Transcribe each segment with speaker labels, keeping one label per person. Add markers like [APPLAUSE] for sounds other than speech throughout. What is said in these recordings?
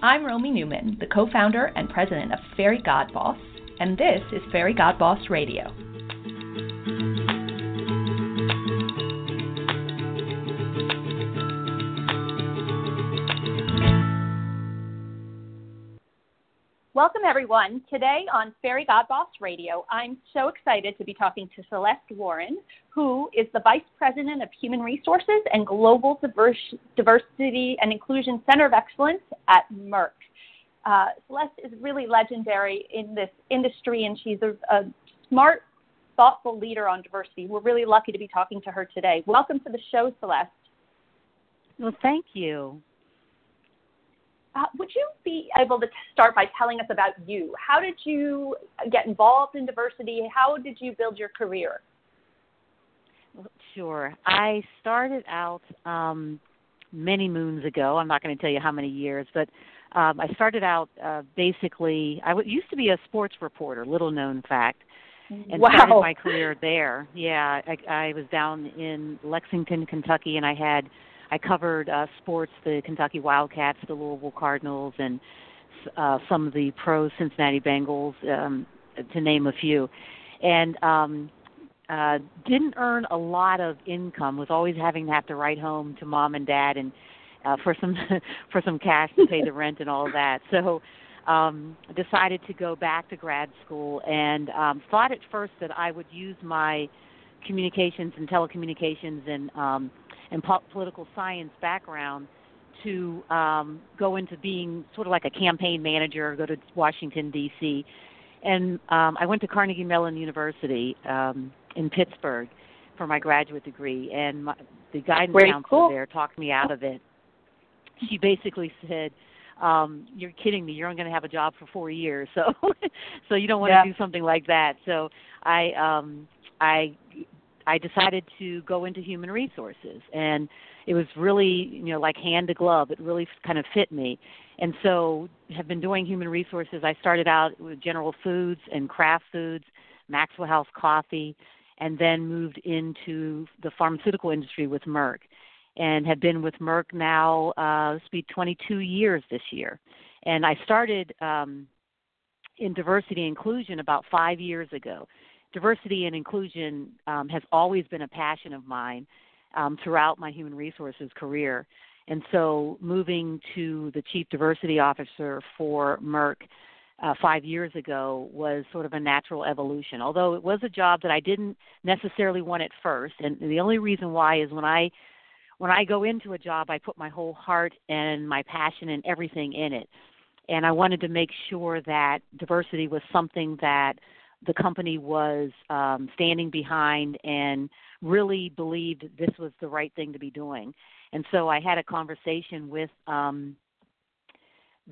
Speaker 1: I'm Romy Newman, the co founder and president of Fairygodboss, and this is Fairygodboss Radio. Welcome, everyone. Today on Fairygodboss Radio, I'm so excited to be talking to Celeste Warren, who is the Vice President of Human Resources and Global Diversity and Inclusion Center of Excellence at Merck. Uh, Celeste is really legendary in this industry, and she's a, a smart, thoughtful leader on diversity. We're really lucky to be talking to her today. Welcome to the show, Celeste.
Speaker 2: Well, thank you.
Speaker 1: Uh, would you be able to start by telling us about you? How did you get involved in diversity? How did you build your career?
Speaker 2: Sure. I started out um, many moons ago. I'm not going to tell you how many years, but um, I started out uh, basically. I w- used to be a sports reporter, little known fact, and
Speaker 1: wow.
Speaker 2: started my career there. Yeah, I, I was down in Lexington, Kentucky, and I had I covered uh, sports, the Kentucky Wildcats, the Louisville Cardinals, and uh, some of the pro Cincinnati Bengals, um, to name a few. And um, uh, didn't earn a lot of income. Was always having to have to write home to mom and dad and uh, for some [LAUGHS] for some cash to pay the rent and all of that. So um, decided to go back to grad school and um, thought at first that I would use my communications and telecommunications and um, and po- political science background to um, go into being sort of like a campaign manager, go to Washington D.C. And um, I went to Carnegie Mellon University um, in Pittsburgh for my graduate degree, and my, the guidance
Speaker 1: Very
Speaker 2: counselor
Speaker 1: cool.
Speaker 2: there talked me out of it. She basically said, um, "You're kidding me. You're only going to have a job for four years, so [LAUGHS] so you don't want
Speaker 1: Yeah.
Speaker 2: to do something like that." So I um, I I decided to go into human resources, and it was really you know like hand to glove. It really kind of fit me, and so have been doing human resources. I started out with General Foods and Kraft Foods, Maxwell House Coffee, and then moved into the pharmaceutical industry with Merck, and have been with Merck now. Uh, this be 22 years this year, and I started. Um, in diversity inclusion about five years ago diversity and inclusion um, has always been a passion of mine um, throughout my human resources career. And so, moving to the chief diversity officer for Merck uh, five years ago was sort of a natural evolution. Although it was a job that I didn't necessarily want at first, and the only reason why is when I when I go into a job, I put my whole heart and my passion and everything in it. And I wanted to make sure that diversity was something that the company was um, standing behind and really believed this was the right thing to be doing. And so I had a conversation with um,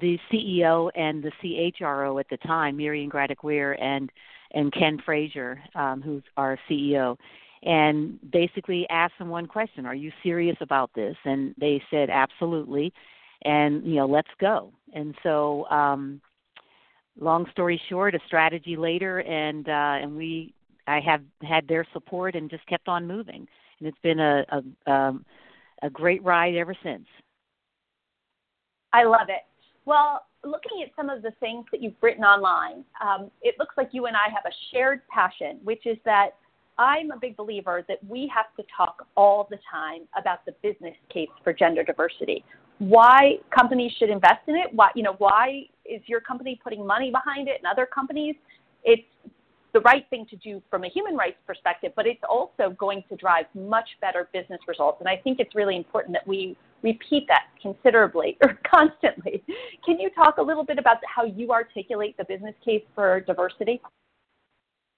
Speaker 2: the CEO and the CHRO at the time, Miriam Graddick Weir and and Ken Frazier, um, who's our CEO, and basically asked them one question: Are you serious about this? And they said, absolutely. And you know, let's go. And so um, long story short, a strategy later, and uh, and we I have had their support and just kept on moving, and it's been a a, um, a great ride ever since.
Speaker 1: I love it. Well, looking at some of the things that you've written online, um, it looks like you and I have a shared passion, which is that I'm a big believer that we have to talk all the time about the business case for gender diversity. Why companies should invest in it? Why you know why is your company putting money behind it and other companies? It's the right thing to do from a human rights perspective, but it's also going to drive much better business results. And I think it's really important that we repeat that considerably [LAUGHS] or constantly. Can you talk a little bit about how you articulate the business case for diversity?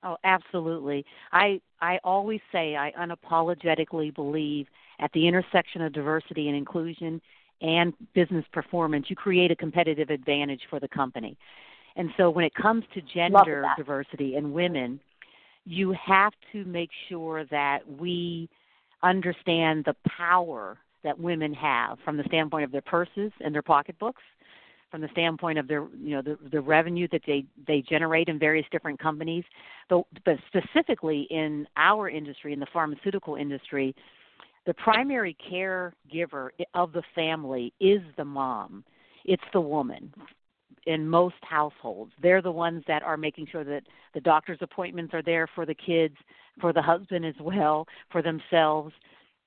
Speaker 2: Oh, absolutely. I I always say I unapologetically believe at the intersection of diversity and inclusion and business performance, you create a competitive advantage for the company. And so when it comes to gender diversity and women, you have to make sure that we understand the power that women have from the standpoint of their purses and their pocketbooks, from the standpoint of their you know the, the revenue that they they generate in various different companies, but but specifically in our industry, in the pharmaceutical industry, the primary caregiver of the family is the mom it's the woman in most households. They're the ones that are making sure that the doctor's appointments are there for the kids, for the husband as well, for themselves.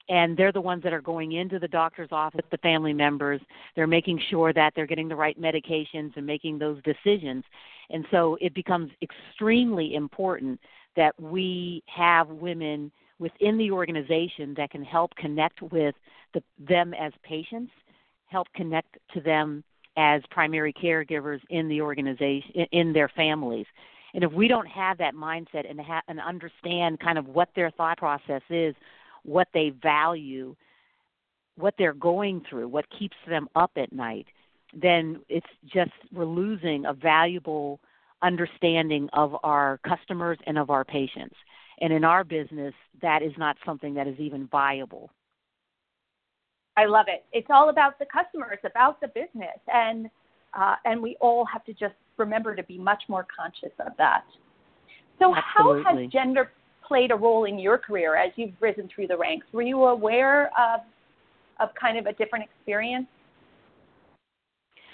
Speaker 2: And they're the ones that are going into the doctor's office, the family members. They're making sure that they're getting the right medications and making those decisions. And so it becomes extremely important that we have women within the organization that can help connect with the, them as patients, help connect to them as primary caregivers in the organization in their families. And if we don't have that mindset and ha- and understand kind of what their thought process is what they value what they're going through what keeps them up at night then it's just we're losing a valuable understanding of our customers and of our patients and in our business that is not something that is even viable
Speaker 1: I love it. It's all about the customer. It's about the business, and uh, and we all have to just remember to be much more conscious of that. So,
Speaker 2: Absolutely.
Speaker 1: how has gender played a role in your career as you've risen through the ranks? Were you aware of of kind of a different experience?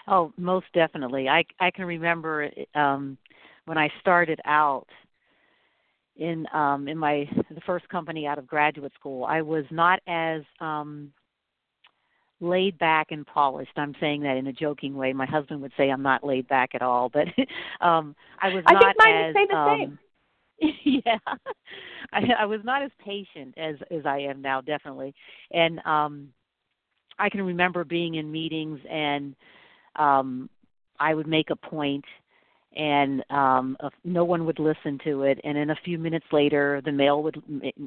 Speaker 2: Oh, most definitely. I I can remember um, when I started out in um, in my the first company out of graduate school. I was not as um, laid back and polished. I'm saying that in a joking way. My husband would say I'm not laid back at all, but [LAUGHS] um I was
Speaker 1: I
Speaker 2: not
Speaker 1: think mine
Speaker 2: as
Speaker 1: would say the
Speaker 2: um,
Speaker 1: same. [LAUGHS]
Speaker 2: yeah [LAUGHS] I, I was not as patient as as i am now definitely and um i can remember being in meetings and um i would make a point and um no one would listen to it and then a few minutes later the male would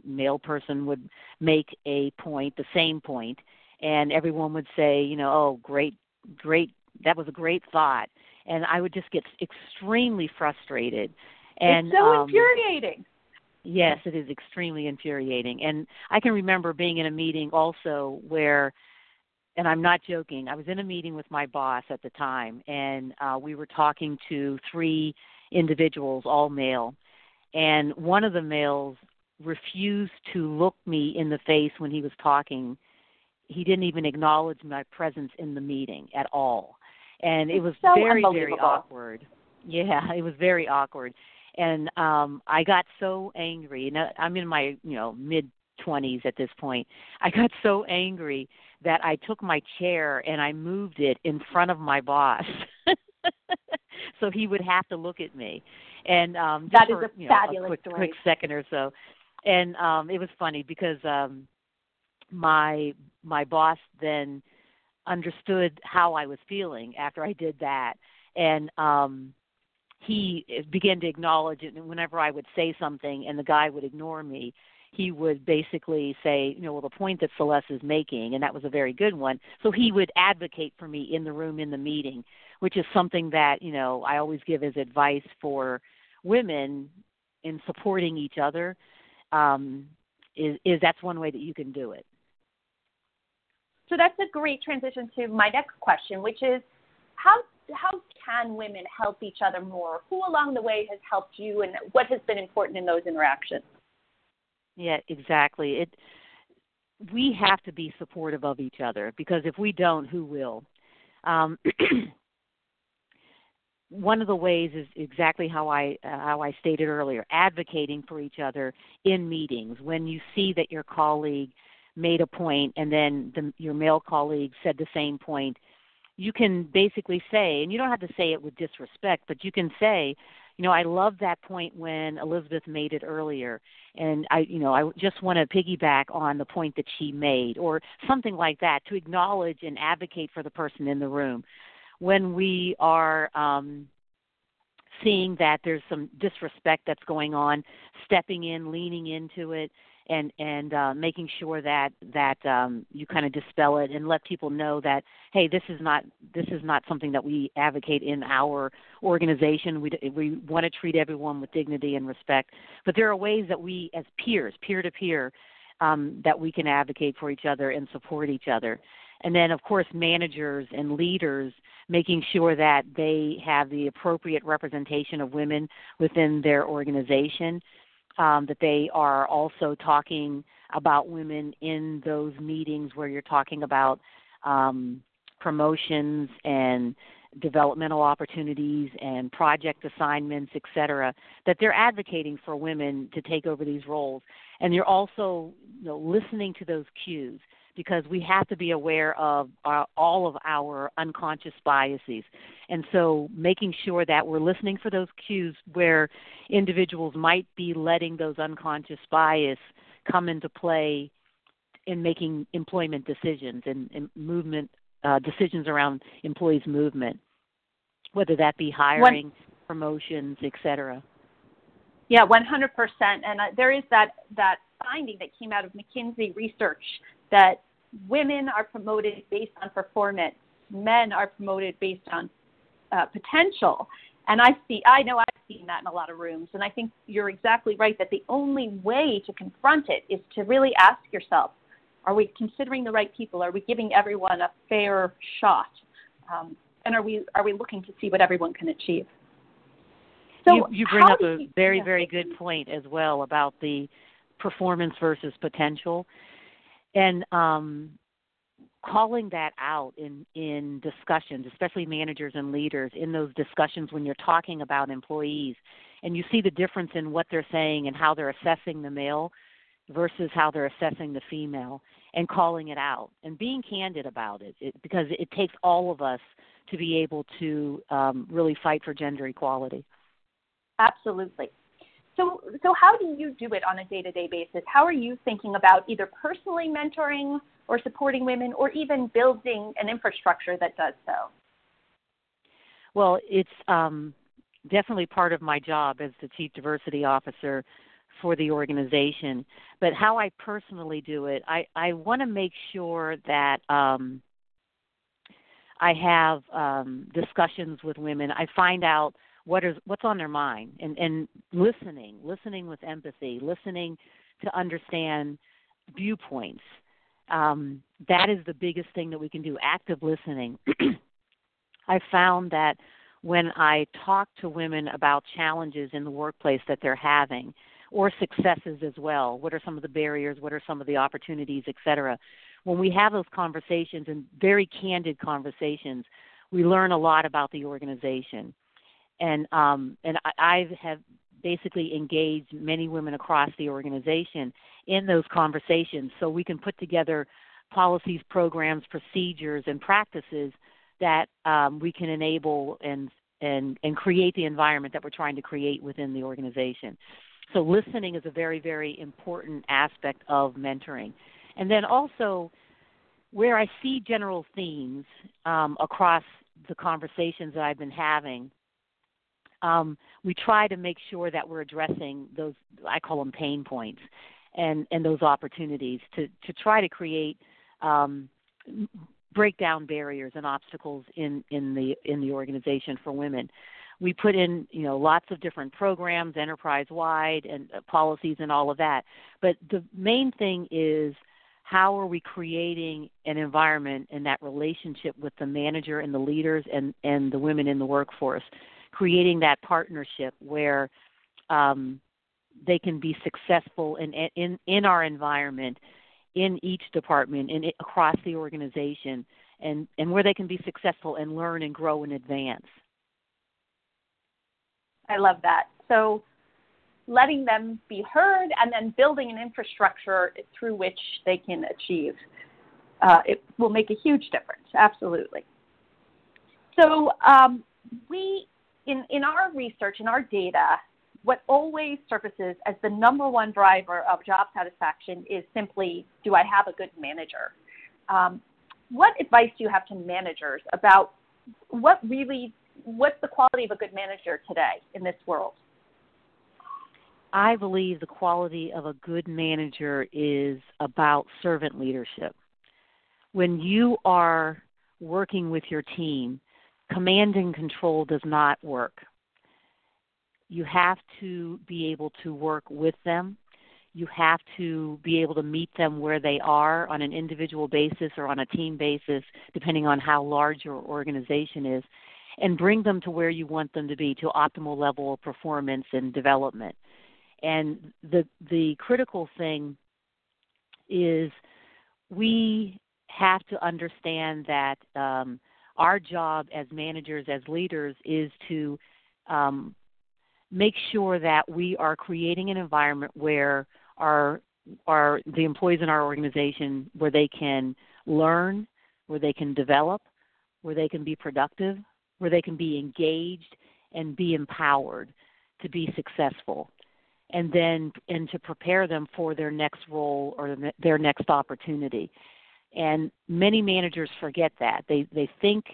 Speaker 2: male person would make a point the same point and everyone would say, you know, oh, great, great, that was a great thought, and I would just get extremely frustrated. And
Speaker 1: it's so
Speaker 2: um,
Speaker 1: infuriating.
Speaker 2: Yes, it is extremely infuriating. And I can remember being in a meeting also where, and I'm not joking, I was in a meeting with my boss at the time, and uh, we were talking to three individuals, all male. And one of the males refused to look me in the face when he was talking. He didn't even acknowledge my presence in the meeting at all and it was
Speaker 1: so
Speaker 2: very very awkward. Yeah [LAUGHS] it was very awkward and um i got so angry and i'm in my you know mid twenties at this point. I got so angry that i took my chair and i moved it in front of my boss [LAUGHS] so he would have to look at me and um
Speaker 1: that
Speaker 2: for,
Speaker 1: a
Speaker 2: you know,
Speaker 1: fabulous
Speaker 2: a quick
Speaker 1: story.
Speaker 2: quick second or so and um it was funny because um my my boss then understood how I was feeling after I did that, and um, he began to acknowledge it. And whenever I would say something and the guy would ignore me, he would basically say, you know, well, the point that Celeste is making, and that was a very good one. So he would advocate for me in the room in the meeting, which is something that you know I always give as advice for women in supporting each other. Um, is is that's one way that you can do it.
Speaker 1: So that's a great transition to my next question, which is how how can women help each other more? Who along the way has helped you, and what has been important in those interactions?
Speaker 2: Yeah, exactly. It we have to be supportive of each other because if we don't, who will? Um, [CLEARS THROAT] one of the ways is exactly how I uh, how I stated earlier, advocating for each other in meetings. When you see that your colleague made a point and then the, your male colleague said the same point, you can basically say, and you don't have to say it with disrespect, but you can say, you know, I love that point when Elizabeth made it earlier, and I, you know, I just want to piggyback on the point that she made, or something like that, to acknowledge and advocate for the person in the room. When we are um, seeing that there's some disrespect that's going on, stepping in, leaning into it, and and uh, making sure that that um, you kind of dispel it and let people know that hey, this is not this is not something that we advocate in our organization. We we want to treat everyone with dignity and respect, but there are ways that we, as peers, peer to peer, that we can advocate for each other and support each other. And then, of course, managers and leaders making sure that they have the appropriate representation of women within their organization um, that they are also talking about women in those meetings where you're talking about um, promotions and developmental opportunities and project assignments, et cetera, that they're advocating for women to take over these roles. And you're also you know, listening to those cues because we have to be aware of our, all of our unconscious biases. And so making sure that we're listening for those cues where individuals might be letting those unconscious bias come into play in making employment decisions and, and movement uh, decisions around employees' movement, whether that be hiring, One, promotions, etc.
Speaker 1: Yeah, 100%. And uh, there is that that finding that came out of McKinsey research that women are promoted based on performance, men are promoted based on uh, potential. And I see, I know I've seen that in a lot of rooms. And I think you're exactly right that the only way to confront it is to really ask yourself, are we considering the right people? Are we giving everyone a fair shot? Um, and are we are we looking to see what everyone can achieve?
Speaker 2: So you, you bring up a you, very yeah. very good point as well about the performance versus potential, and um, calling that out in in discussions, especially managers and leaders in those discussions when you're talking about employees, and you see the difference in what they're saying and how they're assessing the male versus how they're assessing the female and calling it out and being candid about it, it because it takes all of us to be able to um, really fight for gender equality.
Speaker 1: Absolutely. So, so how do you do it on a day-to-day basis? How are you thinking about either personally mentoring or supporting women, or even building an infrastructure that does so?
Speaker 2: Well, it's um, definitely part of my job as the chief diversity officer for the organization. But how I personally do it, I, I want to make sure that um, I have um, discussions with women. I find out what is what's on their mind and, and listening, listening with empathy, listening to understand viewpoints. Um, that is the biggest thing that we can do. Active listening. [CLEARS THROAT] I found that when I talk to women about challenges in the workplace that they're having, or successes as well. What are some of the barriers? What are some of the opportunities, et cetera? When we have those conversations and very candid conversations, we learn a lot about the organization. And um, and I, I have basically engaged many women across the organization in those conversations, so we can put together policies, programs, procedures, and practices that um, we can enable and and and create the environment that we're trying to create within the organization. So listening is a very, very important aspect of mentoring. And then also, where I see general themes um, across the conversations that I've been having, um, we try to make sure that we're addressing those, I call them pain points, and, and those opportunities to, to try to create um, break down barriers and obstacles in, in the in the organization for women. We put in you know lots of different programs enterprise wide and uh, policies and all of that. But the main thing is how are we creating an environment and that relationship with the manager and the leaders and and the women in the workforce creating that partnership where um, they can be successful in in in our environment in each department and across the organization and and where they can be successful and learn and grow and advance
Speaker 1: I love that. So letting them be heard and then building an infrastructure through which they can achieve. Uh, it will make a huge difference, absolutely. So um, we, in, in our research, in our data, what always surfaces as the number one driver of job satisfaction is simply, do I have a good manager? Um, what advice do you have to managers about what really what's the quality of a good manager today in this world?
Speaker 2: I believe the quality of a good manager is about servant leadership. When you are working with your team, command and control does not work. You have to be able to work with them. You have to be able to meet them where they are on an individual basis or on a team basis, depending on how large your organization is and bring them to where you want them to be to optimal level of performance and development. And the the critical thing is we have to understand that um, our job as managers, as leaders, is to um, make sure that we are creating an environment where our our the employees in our organization where they can learn, where they can develop, where they can be productive, where they can be engaged and be empowered to be successful. And then and to prepare them for their next role or their next opportunity and many managers forget that. They they think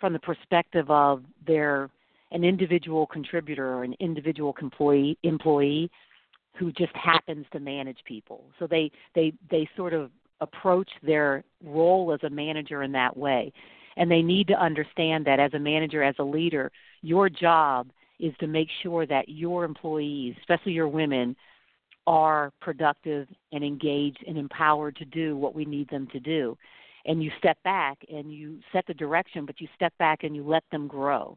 Speaker 2: from the perspective of their an individual contributor or an individual employee employee who just happens to manage people. So they they they sort of approach their role as a manager in that way. And they need to understand that as a manager as a leader your job is to make sure that your employees, especially your women, are productive and engaged and empowered to do what we need them to do. And you step back and you set the direction, but you step back and you let them grow.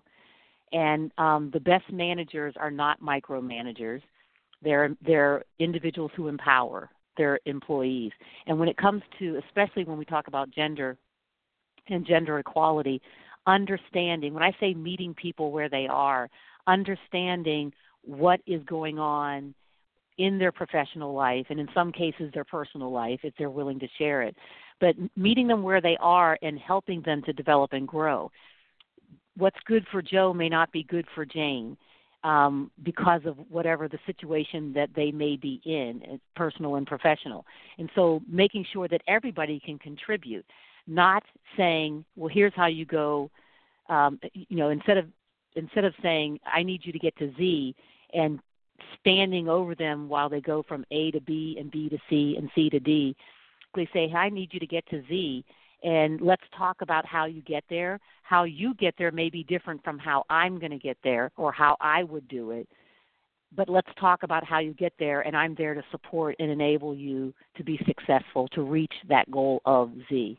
Speaker 2: And um, the best managers are not micromanagers. They're they're individuals who empower their employees. And when it comes to, especially when we talk about gender and gender equality, understanding. When I say meeting people where they are, understanding what is going on in their professional life and in some cases their personal life if they're willing to share it. But meeting them where they are and helping them to develop and grow. What's good for joe may not be good for jane um, because of whatever the situation that they may be in uh, personal and professional. And so making sure that everybody can contribute not saying well here's how you go um, you know instead of instead of saying I need you to get to Z and standing over them while they go from A to B and B to C and C to D, they say, hey, I need you to get to Z and let's talk about how you get there. How you get there may be different from how I'm going to get there or how I would do it. But let's talk about how you get there, and I'm there to support and enable you to be successful to reach that goal of Z.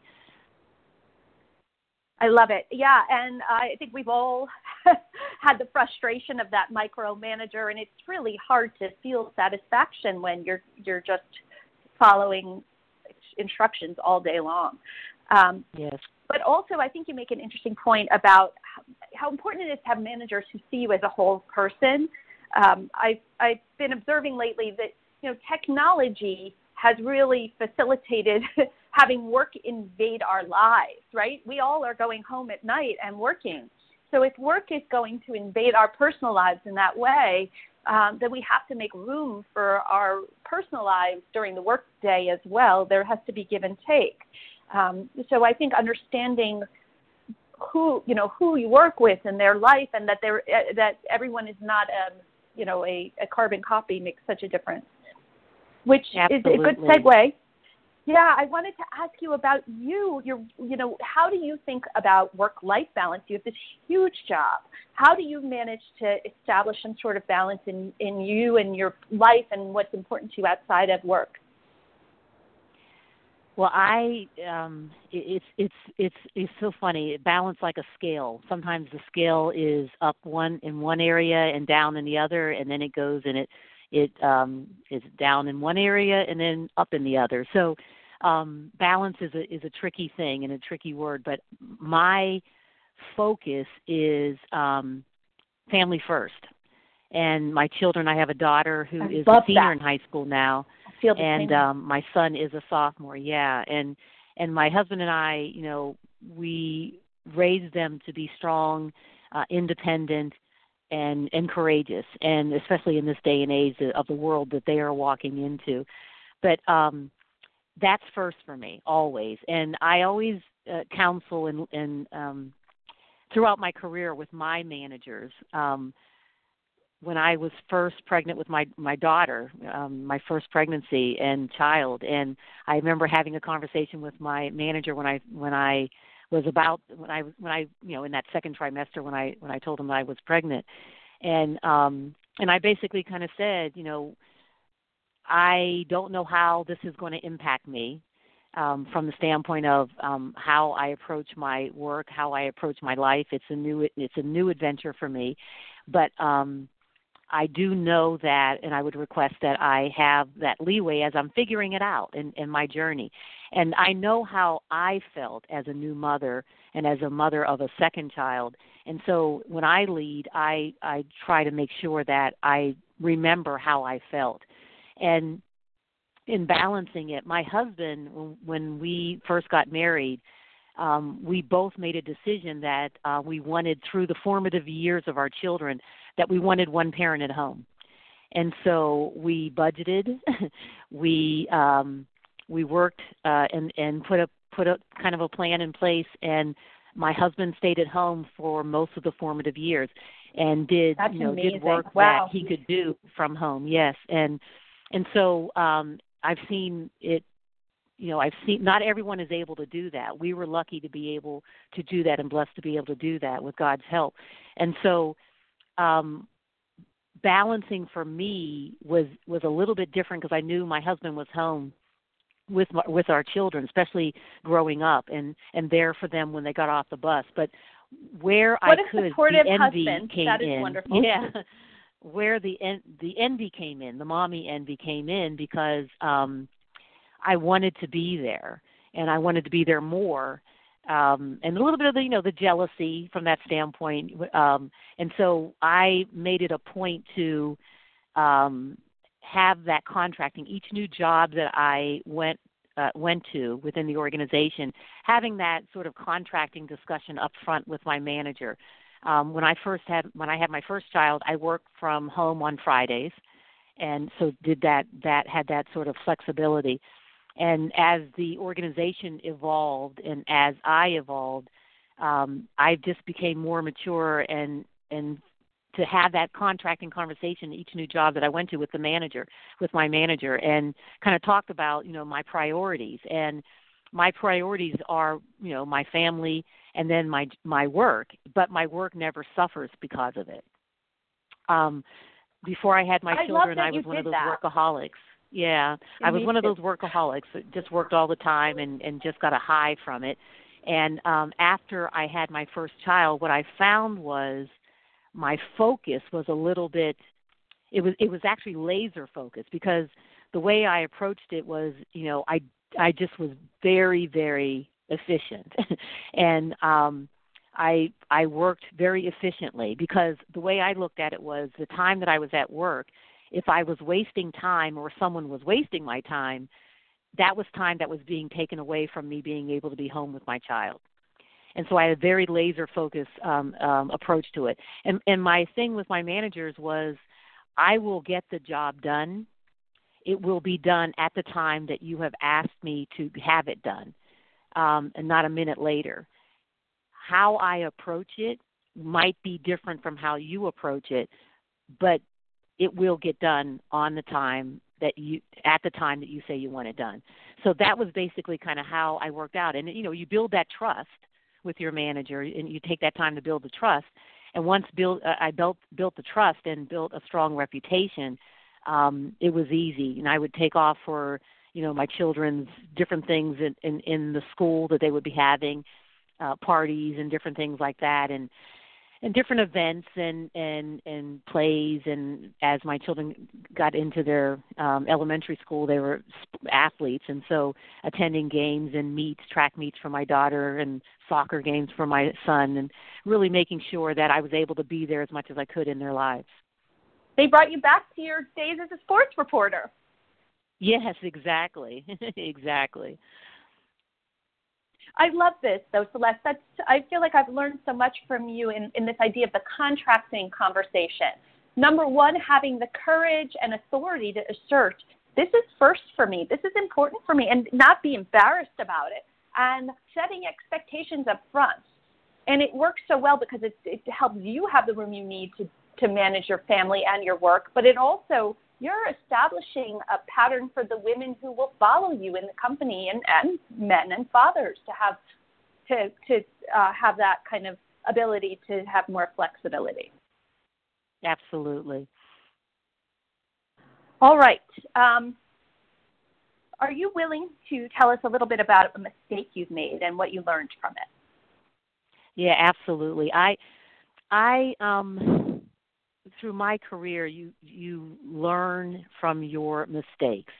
Speaker 1: I love it. Yeah, and I think we've all [LAUGHS] had the frustration of that micromanager, and it's really hard to feel satisfaction when you're you're just following instructions all day long.
Speaker 2: Um, yes.
Speaker 1: But also, I think you make an interesting point about how important it is to have managers who see you as a whole person. Um, I've I've been observing lately that you know technology has really facilitated [LAUGHS] having work invade our lives, right? We all are going home at night and working. So if work is going to invade our personal lives in that way, um, then we have to make room for our personal lives during the workday as well. There has to be give and take. Um, so I think understanding who you know who you work with in their life and that they uh, that everyone is not a um, you know a, a carbon copy makes such a difference. Which
Speaker 2: Absolutely.
Speaker 1: is a good segue yeah, I wanted to ask you about you. Your, you know, how do you think about work-life balance? You have this huge job. How do you manage to establish some sort of balance in in you and your life and what's important to you outside of work?
Speaker 2: Well, I um it's it's it's it's so funny. Balance like a scale. Sometimes the scale is up one in one area and down in the other, and then it goes and it it um is down in one area and then up in the other. So um, balance is a is a tricky thing and a tricky word, but my focus is um, family first. And my children, I have a daughter who
Speaker 1: I
Speaker 2: is a senior
Speaker 1: that.
Speaker 2: in high school now,
Speaker 1: and
Speaker 2: um, my son is a sophomore. Yeah, and and my husband and I, you know, we raised them to be strong, uh, independent, and and courageous, and especially in this day and age of the world that they are walking into. But um, that's first for me always. And i always uh, counsel and and um throughout my career with my managers um when i was first pregnant with my my daughter um my first pregnancy and child. And i remember having a conversation with my manager when i when i was about when i when i you know in that second trimester when i when i told him that i was pregnant. And um and i basically kind of said you know I don't know how this is going to impact me um, from the standpoint of um, how I approach my work, how I approach my life. It's a new it's a new adventure for me, but um, I do know that, and I would request that I have that leeway as I'm figuring it out in, in my journey. And I know how I felt as a new mother and as a mother of a second child. And so when I lead, I I try to make sure that I remember how I felt. And in balancing it, my husband, when we first got married, um, we both made a decision that uh, we wanted, through the formative years of our children, that we wanted one parent at home. And so we budgeted, [LAUGHS] we um, we worked uh, and and put a put a kind of a plan in place. And my husband stayed at home for most of the formative years, and did
Speaker 1: That's
Speaker 2: you know
Speaker 1: amazing.
Speaker 2: did work
Speaker 1: wow.
Speaker 2: that he could do from home. Yes, and and so um, I've seen it you know i've seen not everyone is able to do that. We were lucky to be able to do that and blessed to be able to do that with god's help. And so um balancing for me was was a little bit different because i knew my husband was home with my, with our children especially growing up and and there for them when they got off the bus. But where
Speaker 1: what
Speaker 2: i could
Speaker 1: supportive
Speaker 2: the envy
Speaker 1: husband.
Speaker 2: came
Speaker 1: that is
Speaker 2: in.
Speaker 1: wonderful.
Speaker 2: yeah [LAUGHS] where the en- the envy came in the mommy envy came in because um I wanted to be there, and I wanted to be there more, um, and a little bit of the you know the jealousy from that standpoint. Um, and so I made it a point to um, have that contracting. Each new job that I went uh, went to within the organization, having that sort of contracting discussion up front with my manager. Um, when I first had when I had my first child, I worked from home on Fridays, and so did that that had that sort of flexibility. And as the organization evolved and as I evolved, um, I just became more mature and and to have that contracting conversation each new job that I went to with the manager, with my manager, and kind of talked about you know my priorities. And my priorities are you know my family and then my my work, but my work never suffers because of it. Um, before I had my
Speaker 1: I
Speaker 2: children,
Speaker 1: I
Speaker 2: was one of those
Speaker 1: that.
Speaker 2: workaholics yeah, I was one of those workaholics that just worked all the time and and just got a high from it. And um after I had my first child, what I found was my focus was a little bit it was it was actually laser focused because the way I approached it was, you know, I I just was very very efficient. [LAUGHS] and um I I worked very efficiently because the way I looked at it was the time that I was at work if I was wasting time or someone was wasting my time, that was time that was being taken away from me being able to be home with my child. And so I had a very laser focused um, um, approach to it. And, and my thing with my managers was, I will get the job done. It will be done at the time that you have asked me to have it done, um, and not a minute later. How I approach it might be different from how you approach it, but it will get done on the time that you at the time that you say you want it done. So that was basically kind of how I worked out. And you know, you build that trust with your manager, and you take that time to build the trust. And once build, uh, I built built the trust and built a strong reputation. Um, it was easy, and I would take off for you know my children's different things in in, in the school that they would be having, uh, parties and different things like that, and and different events and and and plays. And as my children got into their um elementary school they were athletes. And so attending games and meets track meets for my daughter and soccer games for my son and really making sure that I was able to be there as much as I could in their lives.
Speaker 1: They brought you back to your days as a sports reporter.
Speaker 2: Yes, exactly. [LAUGHS] exactly.
Speaker 1: I love this though, Celeste. That's I feel like I've learned so much from you in, in this idea of the contracting conversation. Number one, having the courage and authority to assert this is first for me, this is important for me, and not be embarrassed about it, and setting expectations up front. And it works so well because it, it helps you have the room you need to, to manage your family and your work, but it also you're establishing a pattern for the women who will follow you in the company and, and men and fathers to have to to uh, have that kind of ability to have more flexibility.
Speaker 2: Absolutely.
Speaker 1: All right. Um, are you willing to tell us a little bit about a mistake you've made and what you learned from it?
Speaker 2: Yeah, absolutely. I I um through my career, you you learn from your mistakes,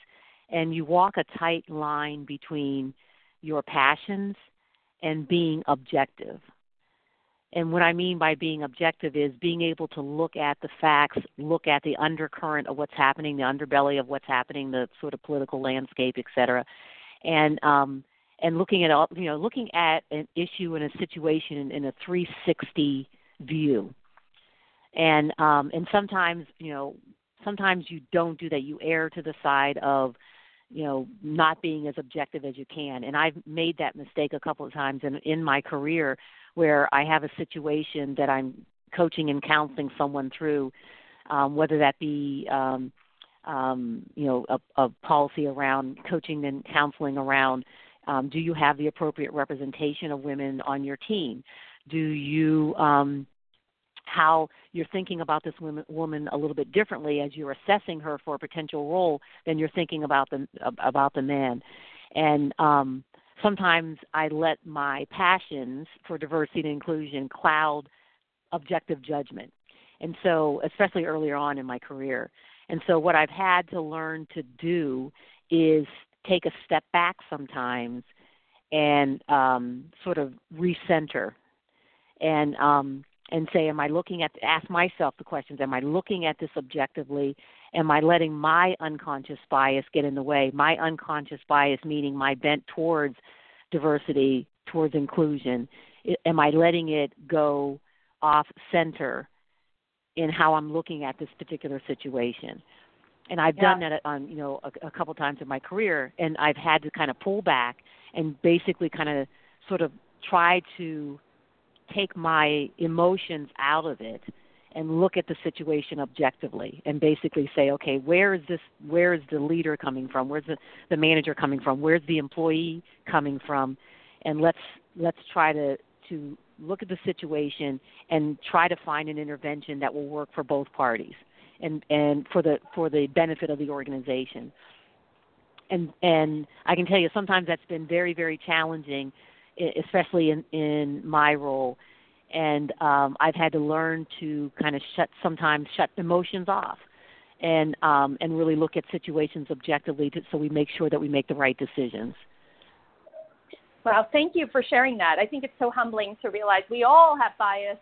Speaker 2: and you walk a tight line between your passions and being objective. And what I mean by being objective is being able to look at the facts, look at the undercurrent of what's happening, the underbelly of what's happening, the sort of political landscape, et cetera, and um, and looking at all, you know, looking at an issue and a situation in, in a 360 view. And um, and sometimes, you know, sometimes you don't do that. You err to the side of you know not being as objective as you can and i've made that mistake a couple of times in in my career where i have a situation that i'm coaching and counseling someone through um, whether that be um, um, you know a, a policy around coaching and counseling around um, do you have the appropriate representation of women on your team do you um, how you're thinking about this woman, a little bit differently as you're assessing her for a potential role than you're thinking about the about the man. And um, sometimes I let my passions for diversity and inclusion cloud objective judgment. And so, especially earlier on in my career. And so, what I've had to learn to do is take a step back sometimes and um, sort of recenter and um, and say, Am I looking at, ask myself the questions, Am I looking at this objectively? Am I letting my unconscious bias get in the way? My unconscious bias, meaning my bent towards diversity, towards inclusion, am I letting it go off center in how I'm looking at this particular situation? And I've yeah. done that on, you know, a, a couple times in my career, and I've had to kind of pull back and basically kind of sort of try to take my emotions out of it and look at the situation objectively and basically say okay where is this where is the leader coming from? Where's the, the manager coming from? Where's the employee coming from? And let's let's try to to look at the situation and try to find an intervention that will work for both parties and and for the for the benefit of the organization. And and I can tell you sometimes that's been very very challenging especially in in my role and um I've had to learn to kind of shut sometimes shut emotions off and um and really look at situations objectively to, so we make sure that we make the right decisions.
Speaker 1: Well, thank you for sharing that. I think it's so humbling to realize we all have bias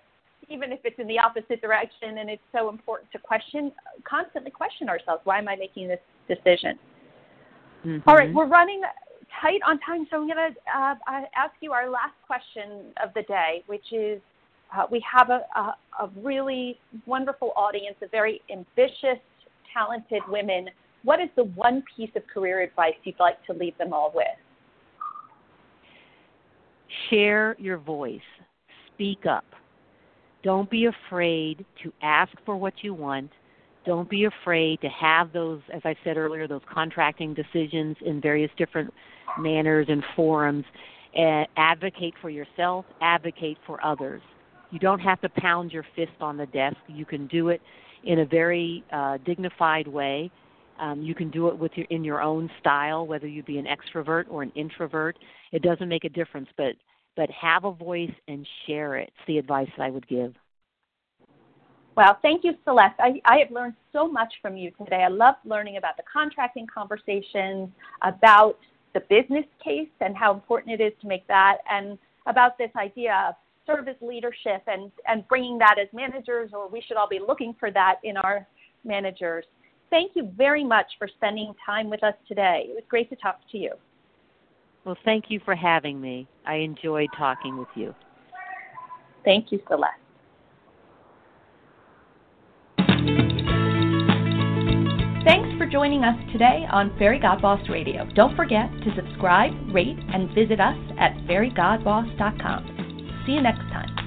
Speaker 1: even if it's in the opposite direction and it's so important to question constantly question ourselves why am I making this decision? Mm-hmm. All right, we're running tight on time, so I'm going to uh, ask you our last question of the day, which is uh, we have a, a, a really wonderful audience of very ambitious, talented women. What is the one piece of career advice you'd like to leave them all with?
Speaker 2: Share your voice. Speak up. Don't be afraid to ask for what you want don't be afraid to have those, as I said earlier, those contracting decisions in various different manners and forums. And advocate for yourself, advocate for others. You don't have to pound your fist on the desk. You can do it in a very uh, dignified way. Um, you can do it with your, in your own style, whether you be an extrovert or an introvert. It doesn't make a difference, but but have a voice and share it. It's the advice that I would give.
Speaker 1: Well, thank you, Celeste. I, I have learned so much from you today. I love learning about the contracting conversations, about the business case and how important it is to make that, and about this idea of service leadership and, and bringing that as managers, or we should all be looking for that in our managers. Thank you very much for spending time with us today. It was great to talk to you.
Speaker 2: Well, thank you for having me. I enjoyed talking with you.
Speaker 1: Thank you, Celeste. For joining us today on Fairygodboss Radio. Don't forget to subscribe, rate, and visit us at fairygodboss.com. See you next time.